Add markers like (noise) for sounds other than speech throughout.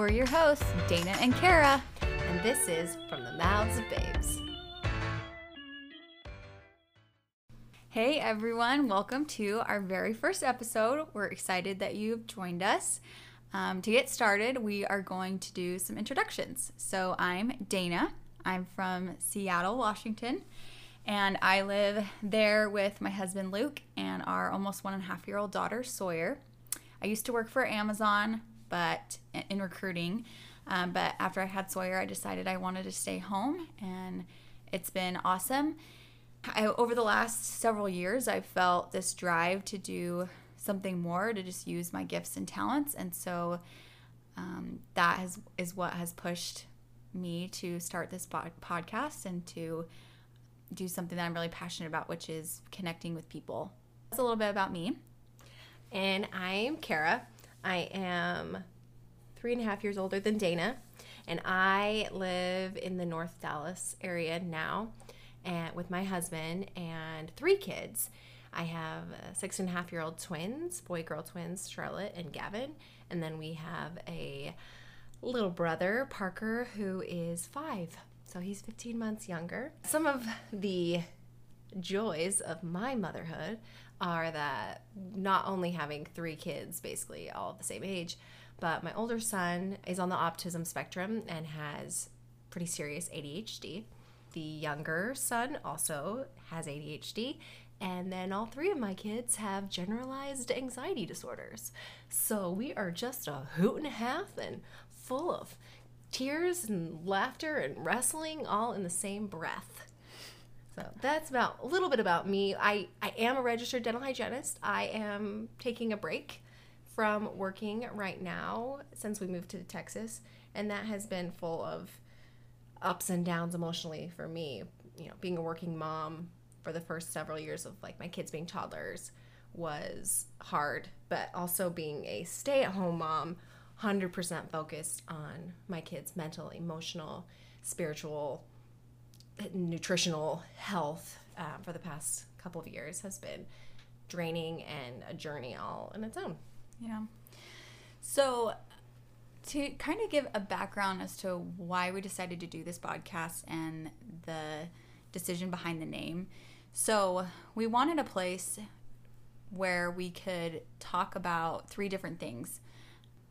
We're your hosts, Dana and Cara. And this is From the Mouths of Babes. Hey everyone, welcome to our very first episode. We're excited that you've joined us. Um, to get started, we are going to do some introductions. So, I'm Dana. I'm from Seattle, Washington, and I live there with my husband Luke and our almost one and a half year old daughter Sawyer. I used to work for Amazon, but in recruiting. Um, but after I had Sawyer, I decided I wanted to stay home, and it's been awesome. I, over the last several years, I've felt this drive to do something more, to just use my gifts and talents, and so um, that has, is what has pushed me to start this podcast and to do something that I'm really passionate about, which is connecting with people. That's a little bit about me. And I'm Cara. I am three and a half years older than Dana, and I live in the North Dallas area now and with my husband and three kids. I have uh, six and a half year old twins, boy girl twins, Charlotte and Gavin. And then we have a little brother, Parker, who is five. So he's 15 months younger. Some of the joys of my motherhood are that not only having three kids, basically all the same age, but my older son is on the autism spectrum and has pretty serious ADHD. The younger son also has ADHD. And then all three of my kids have generalized anxiety disorders. So we are just a hoot and a half and full of tears and laughter and wrestling all in the same breath. So that's about a little bit about me. I, I am a registered dental hygienist. I am taking a break from working right now since we moved to Texas, and that has been full of ups and downs emotionally for me. You know, being a working mom for the first several years of like my kids being toddlers was hard, but also being a stay at home mom, 100% focused on my kids' mental, emotional, spiritual, nutritional health uh, for the past couple of years has been draining and a journey all in its own. Yeah. So, to kind of give a background as to why we decided to do this podcast and the decision behind the name. So, we wanted a place where we could talk about three different things.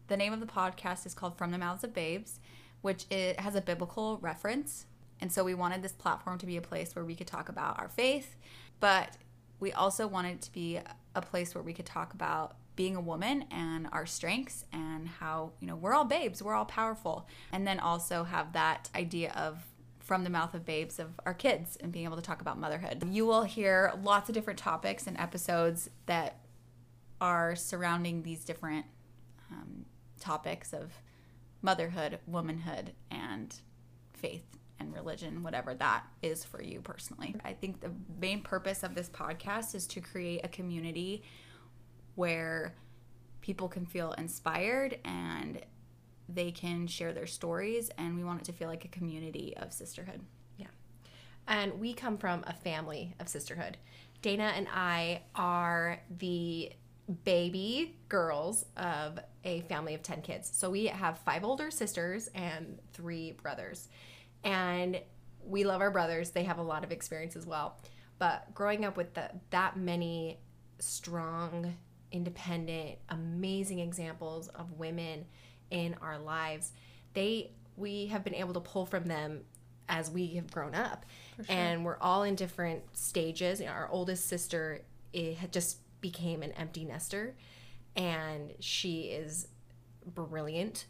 The name of the podcast is called From the Mouths of Babes, which it has a biblical reference. And so we wanted this platform to be a place where we could talk about our faith, but we also wanted it to be a place where we could talk about being a woman and our strengths and how, you know, we're all babes, we're all powerful. And then also have that idea of from the mouth of babes of our kids and being able to talk about motherhood. You will hear lots of different topics and episodes that are surrounding these different um, topics of motherhood, womanhood, and faith and religion, whatever that is for you personally. I think the main purpose of this podcast is to create a community where people can feel inspired and they can share their stories and we want it to feel like a community of sisterhood. Yeah. And we come from a family of sisterhood. Dana and I are the baby girls of a family of 10 kids. So we have five older sisters and three brothers. And we love our brothers. They have a lot of experience as well. But growing up with the, that many strong independent, amazing examples of women in our lives, they we have been able to pull from them as we have grown up. Sure. And we're all in different stages. Our oldest sister it just became an empty nester and she is brilliant.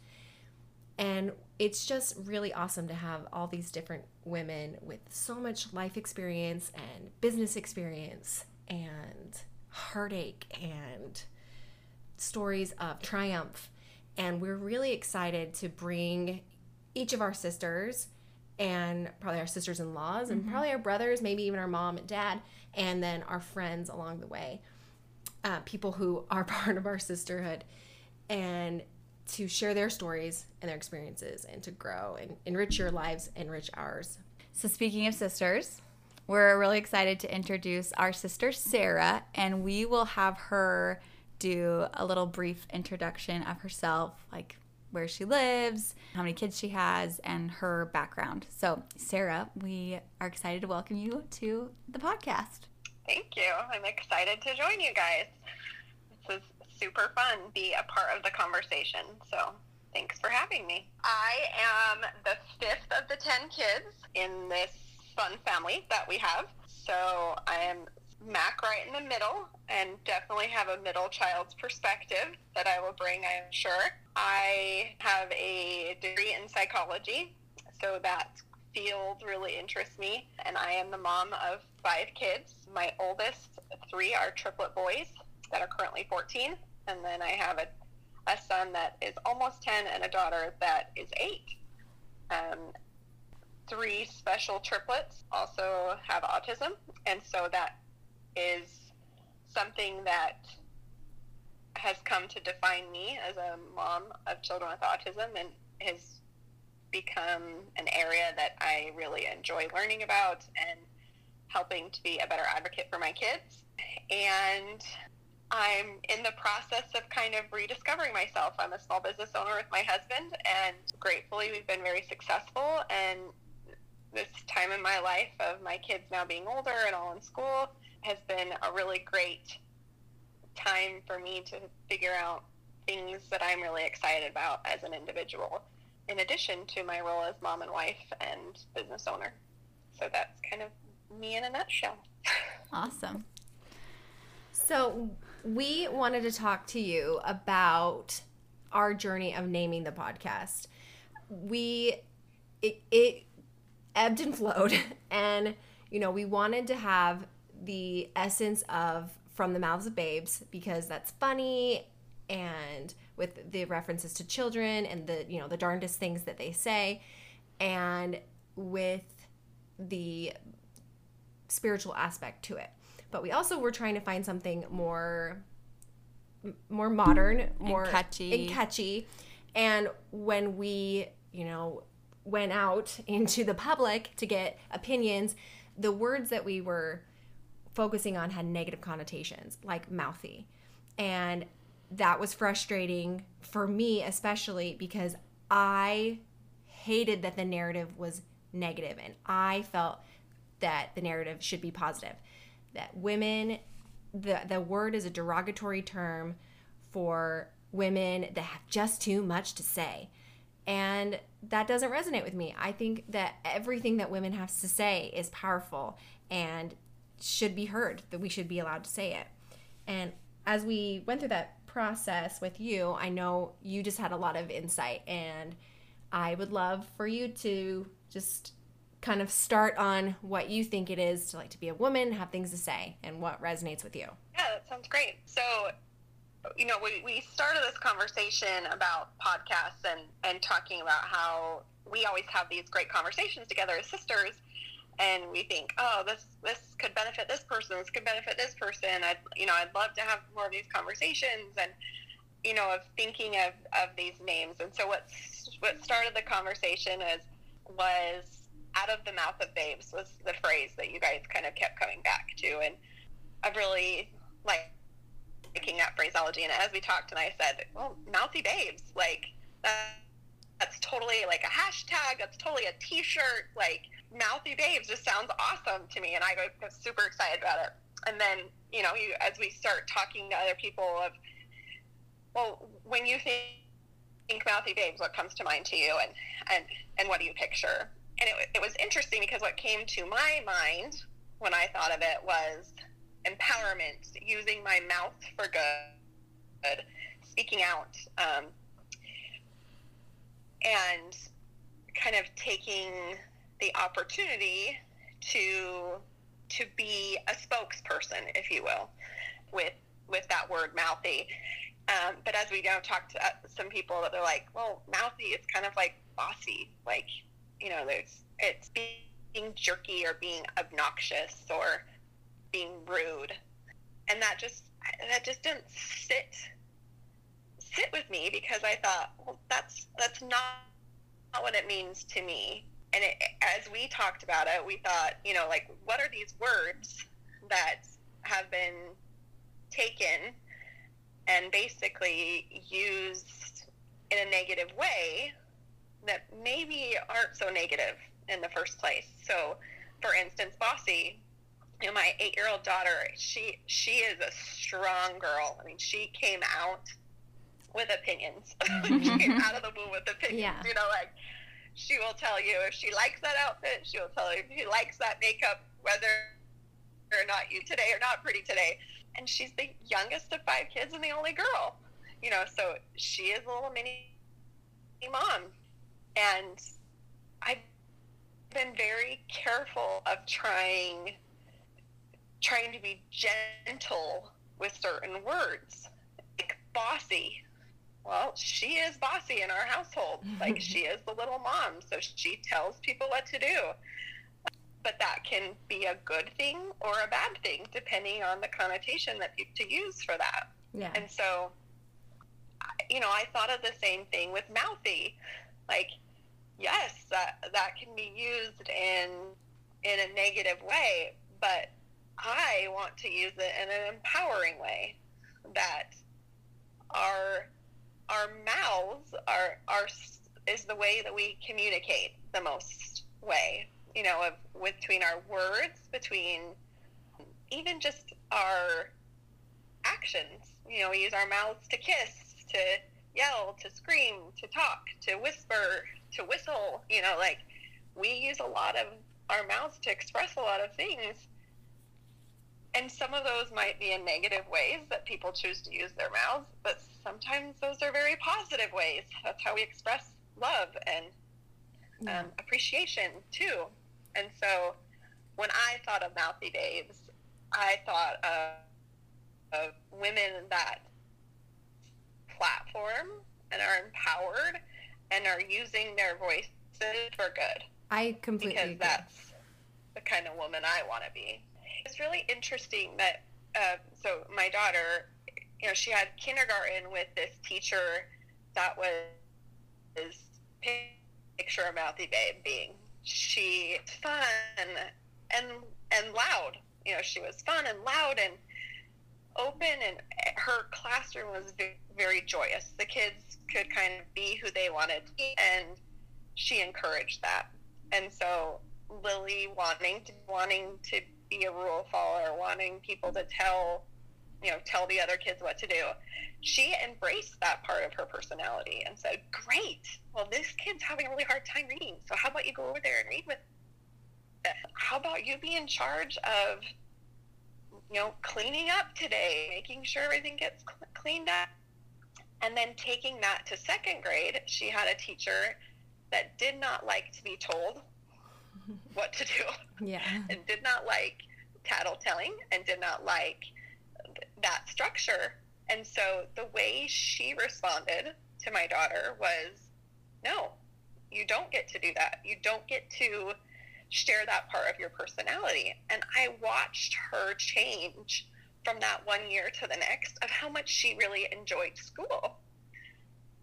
And it's just really awesome to have all these different women with so much life experience and business experience and heartache and stories of triumph. And we're really excited to bring each of our sisters and probably our sisters in laws and mm-hmm. probably our brothers, maybe even our mom and dad, and then our friends along the way, uh, people who are (laughs) part of our sisterhood, and to share their stories and their experiences and to grow and enrich your lives, enrich ours. So, speaking of sisters, we're really excited to introduce our sister Sarah, and we will have her do a little brief introduction of herself, like where she lives, how many kids she has, and her background. So, Sarah, we are excited to welcome you to the podcast. Thank you. I'm excited to join you guys. This is super fun, be a part of the conversation. So, thanks for having me. I am the fifth of the 10 kids in this fun family that we have. So, I am Mac right in the middle and definitely have a middle child's perspective that I will bring, I am sure. I have a degree in psychology, so that field really interests me. And I am the mom of five kids. My oldest three are triplet boys that are currently 14. And then I have a, a son that is almost 10 and a daughter that is 8. Um, three special triplets also have autism. And so that is something that has come to define me as a mom of children with autism and has become an area that I really enjoy learning about and helping to be a better advocate for my kids. And I'm in the process of kind of rediscovering myself. I'm a small business owner with my husband, and gratefully, we've been very successful. And this time in my life of my kids now being older and all in school, has been a really great time for me to figure out things that I'm really excited about as an individual, in addition to my role as mom and wife and business owner. So that's kind of me in a nutshell. (laughs) Awesome. So, we wanted to talk to you about our journey of naming the podcast. We, it, it ebbed and flowed, (laughs) and, you know, we wanted to have the essence of From the Mouths of Babes because that's funny and with the references to children and the you know the darndest things that they say and with the spiritual aspect to it but we also were trying to find something more more modern more and catchy and catchy and when we you know went out (laughs) into the public to get opinions the words that we were focusing on had negative connotations, like mouthy. And that was frustrating for me, especially because I hated that the narrative was negative and I felt that the narrative should be positive. That women, the, the word is a derogatory term for women that have just too much to say. And that doesn't resonate with me. I think that everything that women have to say is powerful and should be heard, that we should be allowed to say it. And as we went through that process with you, I know you just had a lot of insight, and I would love for you to just kind of start on what you think it is to like to be a woman, have things to say, and what resonates with you. Yeah, that sounds great. So, you know, we, we started this conversation about podcasts and, and talking about how we always have these great conversations together as sisters and we think, oh, this this could benefit this person, this could benefit this person. I'd you know I'd love to have more of these conversations and you know of thinking of, of these names. And so what what started the conversation is was out of the mouth of babes was the phrase that you guys kind of kept coming back to, and I've really like picking that phraseology. And as we talked, and I said, well, mouthy babes, like that that's totally like a hashtag. That's totally a T-shirt. Like mouthy babes just sounds awesome to me, and I go super excited about it. And then you know, you as we start talking to other people of, well, when you think, think mouthy babes, what comes to mind to you, and and and what do you picture? And it, it was interesting because what came to my mind when I thought of it was empowerment, using my mouth for good, speaking out. Um, and kind of taking the opportunity to to be a spokesperson, if you will, with with that word mouthy. Um, but as we know talk to uh, some people that they're like, well, mouthy, it's kind of like bossy, like you know, there's it's being jerky or being obnoxious or being rude, and that just that just didn't sit sit with me because I thought, well, that's that's not, not what it means to me. And it, as we talked about it, we thought, you know, like what are these words that have been taken and basically used in a negative way that maybe aren't so negative in the first place. So, for instance, bossy, you know, my eight-year-old daughter, she she is a strong girl. I mean, she came out with opinions. Mm-hmm. (laughs) she came out of the womb with opinions. Yeah. You know, like she will tell you if she likes that outfit. She will tell you if she likes that makeup, whether or not you today or not pretty today. And she's the youngest of five kids and the only girl. You know, so she is a little mini mom. And I've been very careful of trying trying to be gentle with certain words. Like bossy. Well, she is bossy in our household. (laughs) Like she is the little mom, so she tells people what to do but that can be a good thing or a bad thing depending on the connotation that you to use for that. Yeah. And so, you know, I thought of the same thing with mouthy. Like, yes, that that can be used in in a negative way, but I want to use it in an empowering way. That our our mouths are are is the way that we communicate the most way you know, of between our words, between even just our actions. You know, we use our mouths to kiss, to yell, to scream, to talk, to whisper, to whistle. You know, like we use a lot of our mouths to express a lot of things. And some of those might be in negative ways that people choose to use their mouths, but sometimes those are very positive ways. That's how we express love and um, appreciation too. And so when I thought of Mouthy Babes, I thought of, of women that platform and are empowered and are using their voices for good. I completely because agree. that's the kind of woman I want to be. It's really interesting that uh, so my daughter, you know, she had kindergarten with this teacher that was picture a mouthy babe being she fun and and loud. You know, she was fun and loud and open, and classroom was very joyous. The kids could kind of be who they wanted to be, and she encouraged that. And so Lily wanting to wanting to be a rule follower, wanting people to tell you know tell the other kids what to do she embraced that part of her personality and said great well this kid's having a really hard time reading so how about you go over there and read with them? how about you be in charge of you know cleaning up today making sure everything gets cleaned up and then taking that to second grade she had a teacher that did not like to be told (laughs) what to do yeah (laughs) and did not like tattletelling and did not like that structure. And so the way she responded to my daughter was, no, you don't get to do that. You don't get to share that part of your personality. And I watched her change from that one year to the next of how much she really enjoyed school.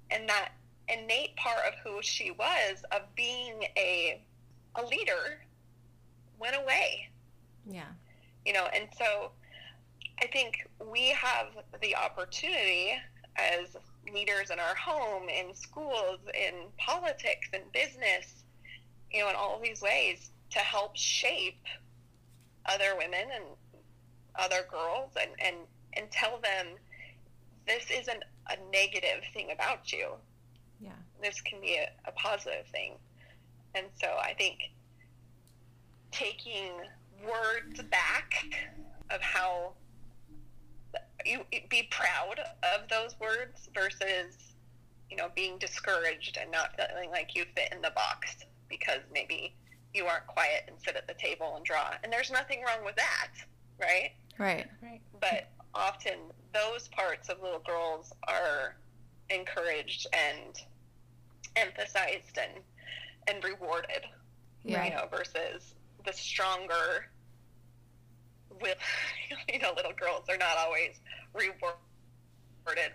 And that innate part of who she was of being a a leader went away. Yeah. You know, and so I think we have the opportunity as leaders in our home, in schools, in politics, in business, you know, in all these ways to help shape other women and other girls and, and, and tell them this isn't a negative thing about you. Yeah. This can be a, a positive thing. And so I think taking words back of how you be proud of those words versus you know being discouraged and not feeling like you fit in the box because maybe you aren't quiet and sit at the table and draw and there's nothing wrong with that right right right but often those parts of little girls are encouraged and emphasized and and rewarded yeah. you know versus the stronger with (laughs) you know little girls are not always rewarded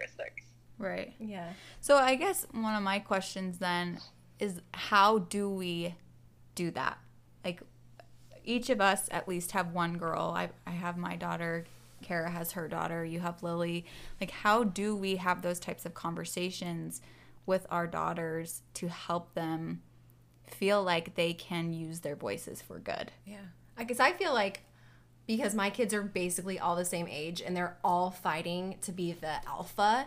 characteristics. Right. Yeah. So I guess one of my questions then is how do we do that? Like each of us at least have one girl. I I have my daughter, Cara has her daughter, you have Lily. Like how do we have those types of conversations with our daughters to help them feel like they can use their voices for good. Yeah. I guess I feel like because my kids are basically all the same age and they're all fighting to be the alpha.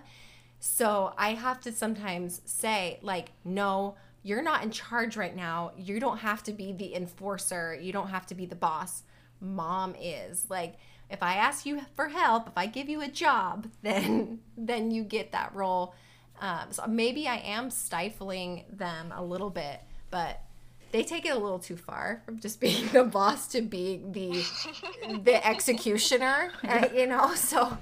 So I have to sometimes say, like, no, you're not in charge right now. You don't have to be the enforcer. You don't have to be the boss. Mom is. Like, if I ask you for help, if I give you a job, (laughs) then then you get that role. Um, so maybe I am stifling them a little bit, but they take it a little too far from just (laughs) being the boss to being the the (laughs) executioner, uh, you know. So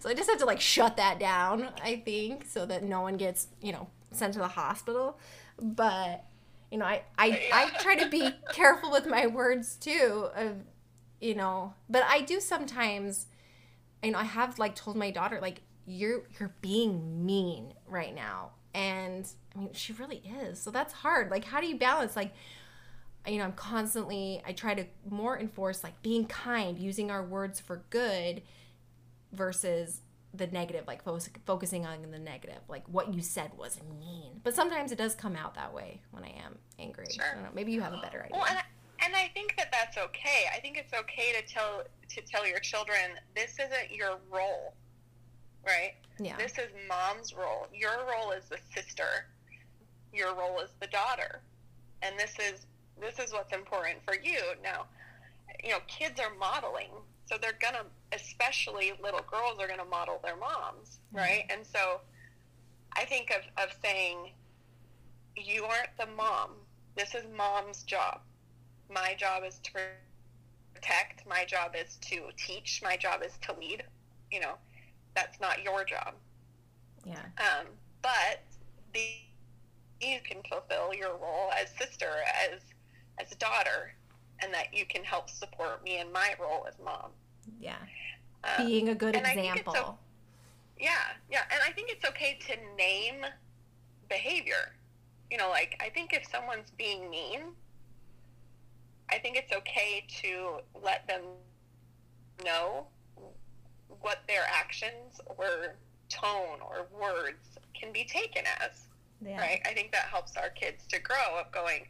so I just have to like shut that down, I think, so that no one gets you know sent to the hospital. But you know, I I, (laughs) I try to be careful with my words too. Of you know, but I do sometimes. You know, I have like told my daughter like you're you're being mean right now and I mean, she really is. So that's hard. Like, how do you balance? Like, you know, I'm constantly, I try to more enforce like being kind, using our words for good versus the negative, like fo- focusing on the negative. Like, what you said was mean. But sometimes it does come out that way when I am angry. Sure. I don't know. Maybe you have a better idea. Well, and, and I think that that's okay. I think it's okay to tell to tell your children this isn't your role, right? yeah. This is mom's role. Your role is the sister. Your role is the daughter. And this is this is what's important for you. Now, you know, kids are modeling. So they're going to especially little girls are going to model their moms, right? And so I think of of saying you aren't the mom. This is mom's job. My job is to protect. My job is to teach. My job is to lead. You know, that's not your job. yeah. Um, but the you can fulfill your role as sister, as as a daughter, and that you can help support me in my role as mom. Yeah. Um, Being a good and I think it's example. o- yeah, yeah, and I think it's okay to name behavior. You know, like I think if someone's being mean, I think it's okay to let them know what their actions or tone or words can be taken as yeah. right? I think that helps our kids to grow up going,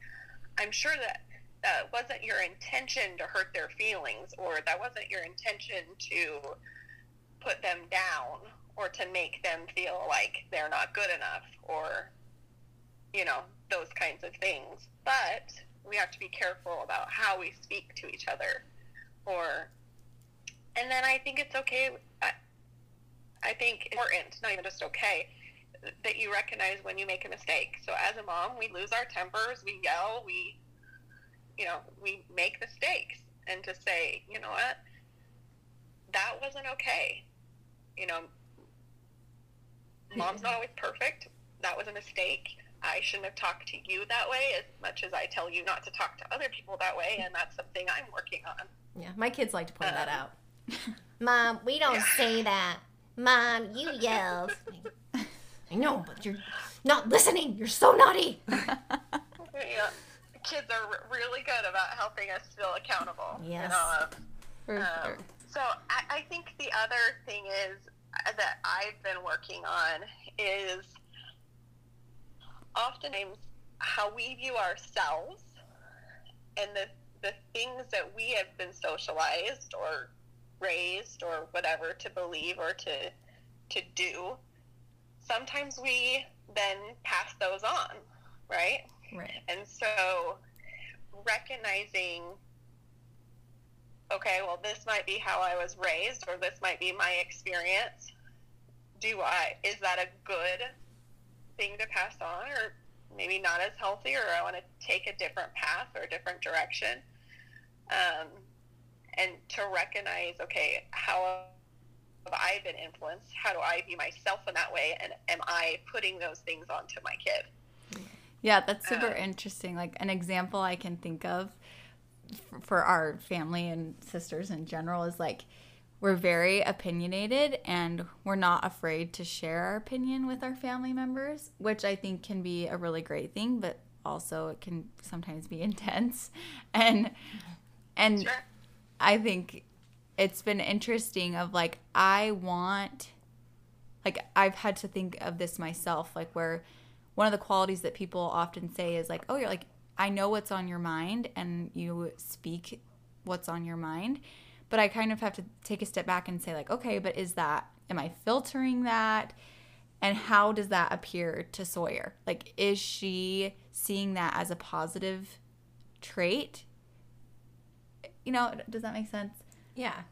I'm sure that that wasn't your intention to hurt their feelings or that wasn't your intention to put them down or to make them feel like they're not good enough or you know those kinds of things but we have to be careful about how we speak to each other or and then i think it's okay i, I think important not even just okay that you recognize when you make a mistake. So as a mom, we lose our tempers, we yell, we you know, we make mistakes and to say, you know what? That wasn't okay. You know, mom's not always perfect. That was a mistake. I shouldn't have talked to you that way as much as I tell you not to talk to other people that way and that's something I'm working on. Yeah. My kids like to point that Um, out. (laughs) Mom, we don't Yeah. say that. Mom, you (laughs) yelled. (laughs) I know, but you're not listening. You're so naughty. Yeah. Kids are really good about helping us feel accountable. Yes. You know, of, For Um, sure. So I, I think the other thing is uh, that I've been working on is oftentimes how we view ourselves and the the things that we have been socialized or raised or whatever to believe or to to do. Sometimes we then pass those on, right? Right. And so recognizing, okay, well, this might be how I was raised, or this might be my experience. Do I, is that a good thing to pass on, or maybe not as healthy, or I want to take a different path or a different direction? Um, and to recognize, okay, how have I been influenced? How do I view myself in that way? And am I putting those things onto my kid? Yeah, that's super Uh, interesting. Like an example I can think of f- for our family and sisters in general is like we're very opinionated and we're not afraid to share our opinion with our family members, which I think can be a really great thing, but also it can sometimes be (laughs) intense. And and Sure. I think it's been interesting of like I want like I've had to think of this myself, like where one of the qualities that people often say is like, oh, you're like, I know what's on your mind and you speak what's on your mind. But I kind of have to take a step back and say, like, okay, but is that, am I filtering that? And how does that appear to Sawyer? Like, is she seeing that as a positive trait? You know, does that make sense? Yeah.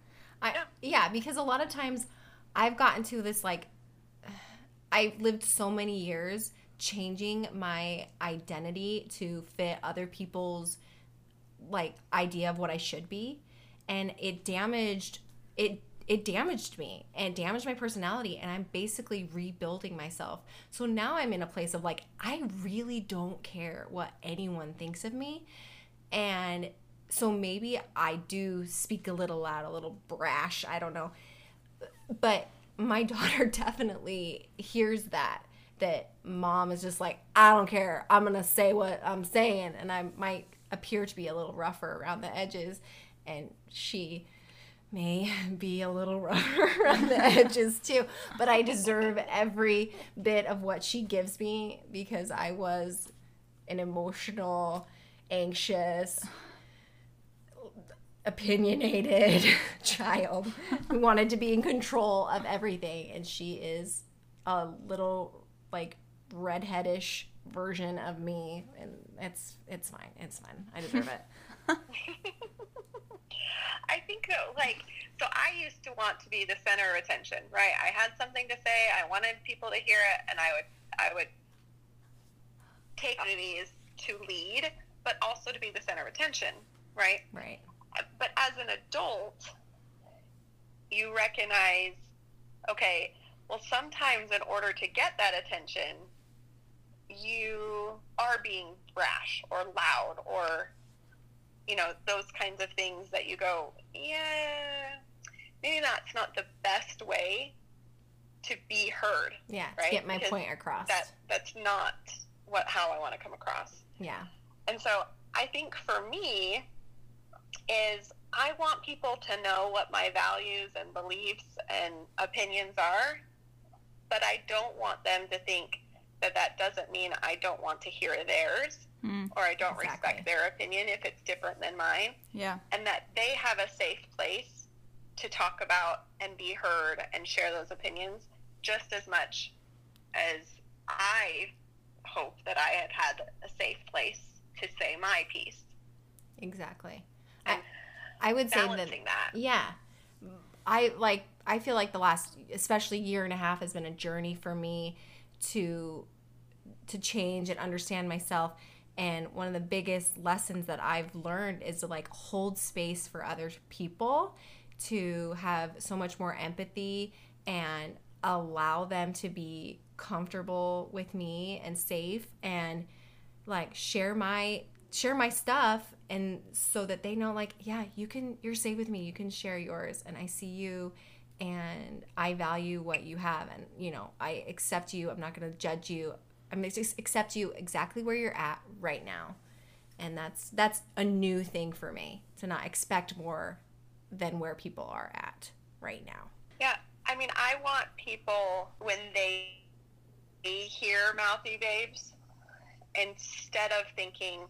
I yeah, because a lot of times I've gotten to this like (sighs) I've lived so many years changing my identity to fit other people's like idea of what I should be and it damaged it it damaged me and damaged my personality and I'm basically rebuilding myself. So now I'm in a place of like I really don't care what anyone thinks of me and so maybe I do speak a little loud, a little brash, I don't know. But my (laughs) daughter definitely hears that that mom is just like I don't care. I'm going to say what I'm saying and I might appear to be a little rougher around the edges and she may (laughs) be a little (laughs) rougher around the (laughs) edges too but i deserve every bit of what she gives me because i was an emotional anxious opinionated child who wanted to be in control of everything and she is a little like redheadish version of me and it's it's fine it's fine i deserve it (laughs) I think that, like, so I used to want to be the center of attention, right? I had something to say, I wanted people to hear it, and I would, I would take opportunities to lead, but also to be the center of attention, right? right But as an adult, you recognize, okay, well, sometimes in order to get that attention, you are being brash or loud or you know, those kinds of things that you go, yeah, maybe that's not the best way to be heard. yeah Right, to get my because point across That that's not what how I want to come across. yeah And so I think for me is I want people to know what my values and beliefs and opinions are, but I don't want them to think that that doesn't mean I don't want to hear theirs Mm, or I don't Exactly. respect their opinion if it's different than mine, yeah. and that they have a safe place to talk about and be heard and share those opinions just as much as I hope that I had had a safe place to say my piece. exactly I, And I would say that that. Yeah. I like I feel like the last especially year and a half has been a journey for me to to change and understand myself. And one of the biggest lessons that I've learned is to like hold space for other people to have so much more empathy and allow them to be comfortable with me and safe and like share my share my stuff and so that they know like yeah you can you're safe with me. You can share yours. And i see you and i value what you have and you know i accept you i'm not going to judge you. I'm going to accept you exactly where you're at right now. And that's that's a new thing for me to not expect more than where people are at right now. Yeah, I mean, I want people when they hear Mouthy Babes, instead of thinking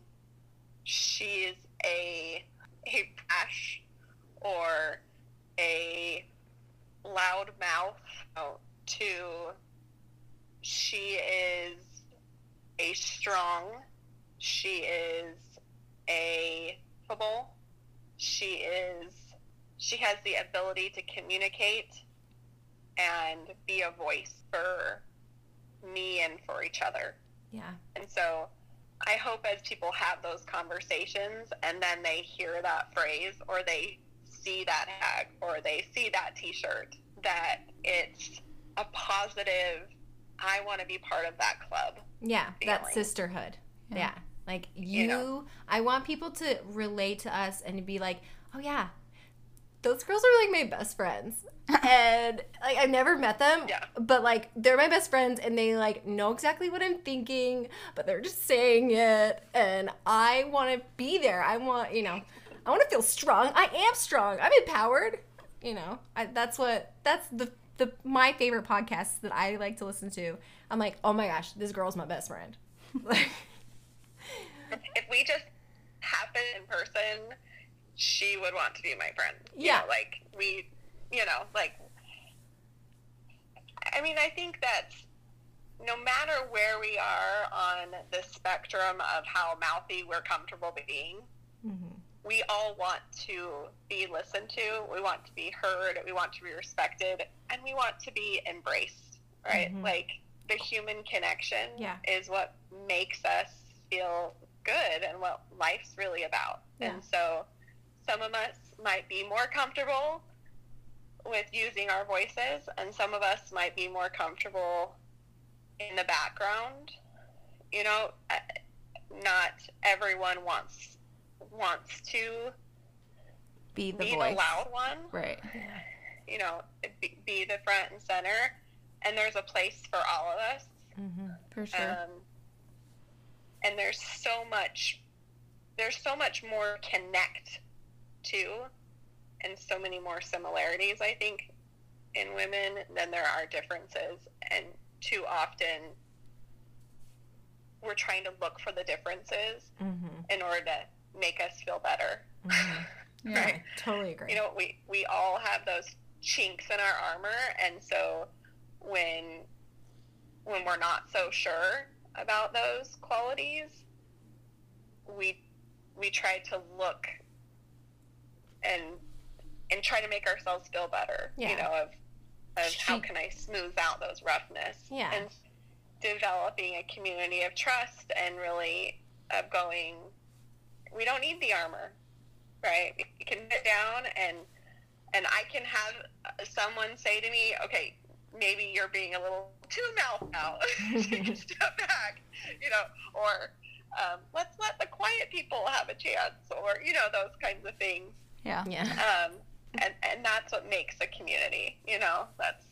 she's a a brash or a loud mouth, oh, to she is a strong, she is a capable, she is she has the ability to communicate and be a voice for me and for each other. yeah And so I hope as people have those conversations and then they hear that phrase or they see that tag or they see that t shirt, that it's a positive, I want to be part of that club. Yeah, that sisterhood. Yeah. Yeah. Like you, You know. I want people to relate to us and be like, "Oh yeah, those girls are like my best friends." (laughs) and like I've never met them, Yeah. but like they're my best friends and they like know exactly what I'm thinking, but they're just saying it and I want to be there. I want, you know, I want to feel strong. I am strong. I'm empowered. You know, I, that's what that's the the my favorite podcasts that I like to listen to, I'm like, oh my gosh, this girl's my best friend. Like, (laughs) if we just happen in person, she would want to be my friend. You Yeah. know, like we, you know, like. I mean, I think that no matter where we are on the spectrum of how mouthy we're comfortable being, we all want to be listened to. We want to be heard. We want to be respected, and we want to be embraced. Right? Mhm. Like the human connection Yeah. is what makes us feel good and what life's really about. Yeah. And so, some of us might be more comfortable with using our voices, and some of us might be more comfortable in the background. You know, not everyone wants wants to Be the be voice. the loud one. Right. (laughs) You know, be, be the front and center. And there's a place for all of us. mm-hmm. For sure. Um, and there's so much, there's so much more connect to, and so many more similarities. I think in women than there are differences, and too often we're trying to look for the differences Mm-hmm. in order to make us feel better. (laughs) Yeah. right. Totally agree. You know, we we all have those chinks in our armor, and so when when we're not so sure about those qualities, we we try to look and and try to make ourselves feel better. Yeah. You know, of of how can I smooth out those roughness? Yeah. And developing a community of trust and really of going, we don't need the armor, right? We can sit down and and I can have someone say to me, okay, maybe you're being a little too mouth out. (laughs) Take a (laughs) step back, you know, or um, let's let the quiet people have a chance, or you know, those kinds of things. Yeah. yeah. Um, and and that's what makes a community. You know, that's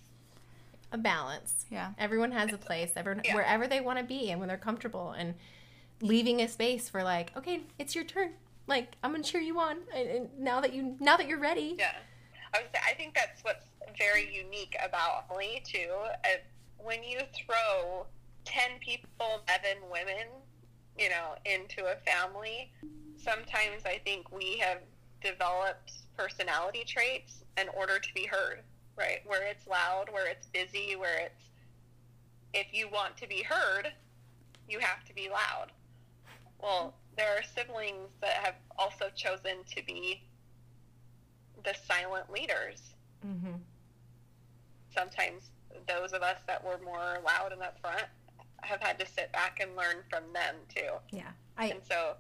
A balance. Yeah. Everyone has a place, everyone, Yeah. wherever they want to be and when they're comfortable and leaving a space for like, okay, it's your turn. Like, I'm going to cheer you on. And, and now that you, now that you're ready. Yeah, I would say I think that's what's very unique about Emily too. Uh, when you throw ten people, eleven women, you know, into a family, sometimes I think we have developed personality traits in order to be heard. Right, where it's loud, where it's busy, where it's if you want to be heard, you have to be loud. Well, there are siblings that have also chosen to be the silent leaders. Mm-hmm. Sometimes those of us that were more loud and upfront have had to sit back and learn from them too. Yeah. I, And so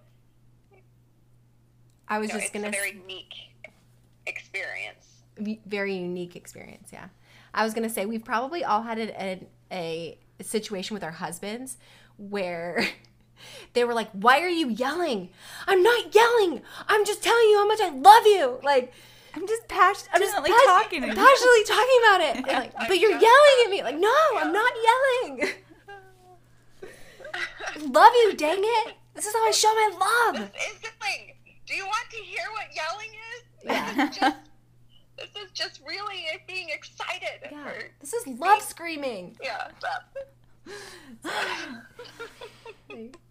I was you know, just it's going a to very unique experience. very unique experience. Yeah, I was gonna say we've probably all had a, a, a situation with our husbands where (laughs) they were like, "Why are you yelling? I'm not yelling. I'm just telling you how much I love you." Like I'm just passionately I'm just pas- talking to passionately talking about it. (laughs) Like, but you're yelling at me. Like, no, I'm not (laughs) yelling. love you, dang it. This is how I show my love. This is the thing. Do you want to hear what yelling is? Yeah. This is just, this is just really being excited. Yeah, Or- this is love screaming. yeah.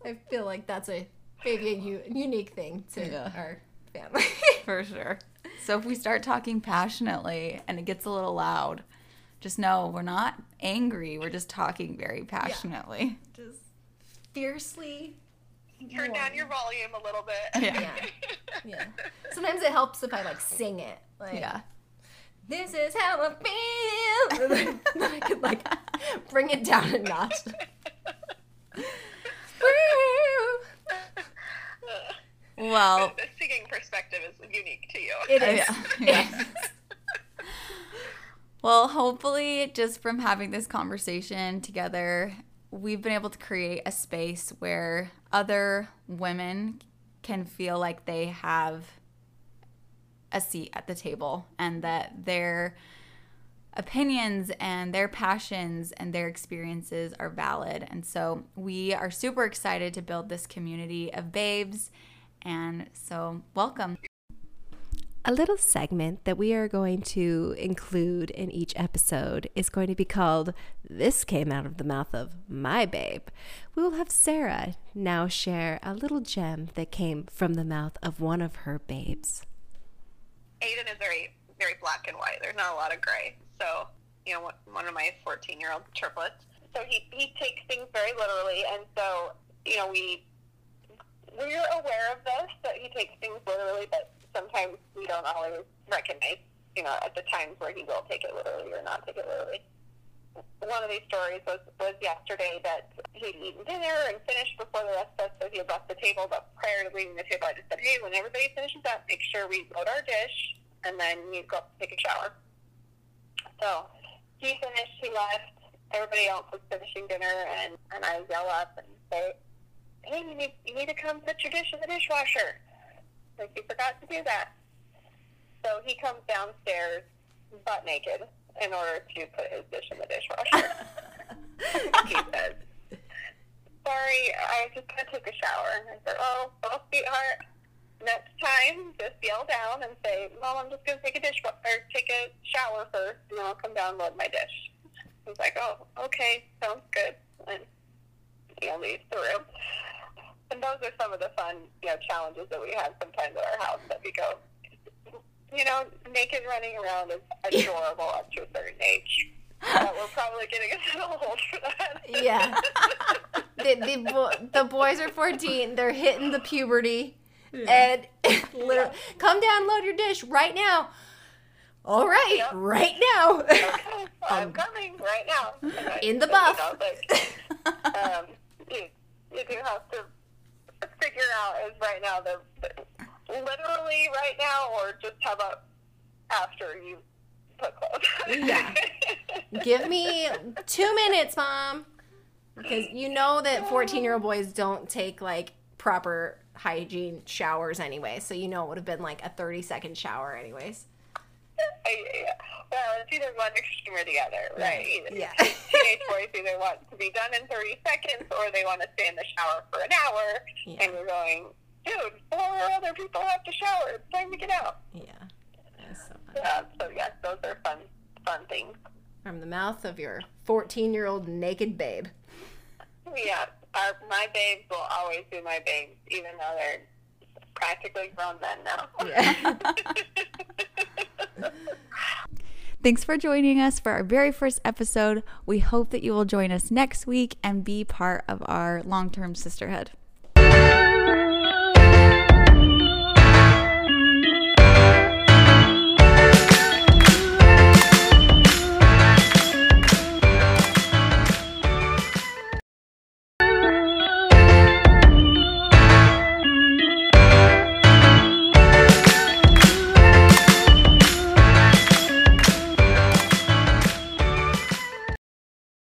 I feel like that's a maybe a u- unique thing to Yeah. our family. (laughs) For sure. So if we start talking passionately and it gets a little loud, just know we're not angry. We're just talking very passionately. Just fiercely. Turn down your volume a little bit. Yeah. (laughs) Yeah. Sometimes it helps if I like sing it. Like, Yeah. This is how I feel. (laughs) then I could like bring it down a notch. (laughs) Well, the singing perspective is unique to you. It oh, is. yeah. yeah. Well, hopefully, just from having this conversation together, we've been able to create a space where other women can feel like they have a seat at the table and that their opinions and their passions and their experiences are valid. And so we are super excited to build this community of babes. And so, welcome. A little segment that we are going to include in each episode is going to be called This Came Out of the Mouth of My Babe. We will have Sarah now share a little gem that came from the mouth of one of her babes. Aiden is very, very black and white. There's not a lot of gray. So, you know, one of my 14 year old triplets. So he, he takes things very literally. And so, you know, we, we're aware of this, that he takes things literally, but sometimes we don't always recognize, you know, at the times where he will take it literally or not take it literally. One of these stories was, was yesterday that he'd eaten dinner and finished before the rest of us, so he had left the table. But prior to leaving the table, I just said, hey, when everybody finishes up, make sure we load our dish, and then you go up and take a shower. So he finished, he left. Everybody else was finishing dinner, and, and I yell up and say, hey, you need, you need to come put your dish in the dishwasher. Like he forgot to do that. So he comes downstairs butt naked in order to put his dish in the dishwasher. (laughs) he says, Sorry, I just going to take a shower. And I said, Oh, well, sweetheart, next time just yell down and say, Mom, I'm just going to take a dish or take a shower first, and then I'll come down and load my dish. He's like, Oh, okay, sounds good. And he leaves the room and those are some of the fun, you know, challenges that we have sometimes at our house that we go, you know, naked running around is adorable up to a certain age. But we're probably getting a little old for that. Yeah. (laughs) the, the, bo- the boys are 14. They're hitting the puberty. Yeah. And (laughs) literally, come down, load your dish right now. All right, yep. right now. okay, I'm um, coming right now. In the buff. You know, like, um, you, you do have to figure out is right now the, literally right now, or just how about after you put clothes? yeah. Give me two minutes, mom, because you know that fourteen-year-old boys don't take like proper hygiene showers anyway. So you know it would have been like a thirty-second shower, anyways. (laughs) Oh, well, it's either one extreme or the other, right? Yeah. (laughs) Teenage boys either want to be done in 30 seconds or they want to stay in the shower for an hour. Yeah. And we're going, dude, four other people have to shower. It's time to get out. Yeah. So, yeah, so yes, those are fun, fun things. From the mouth of your 14 year old naked babe. Yeah, our, my babes will always be my babes, even though they're practically grown men now. Yeah. (laughs) Thanks for joining us for our very first episode. We hope that you will join us next week and be part of our long term sisterhood.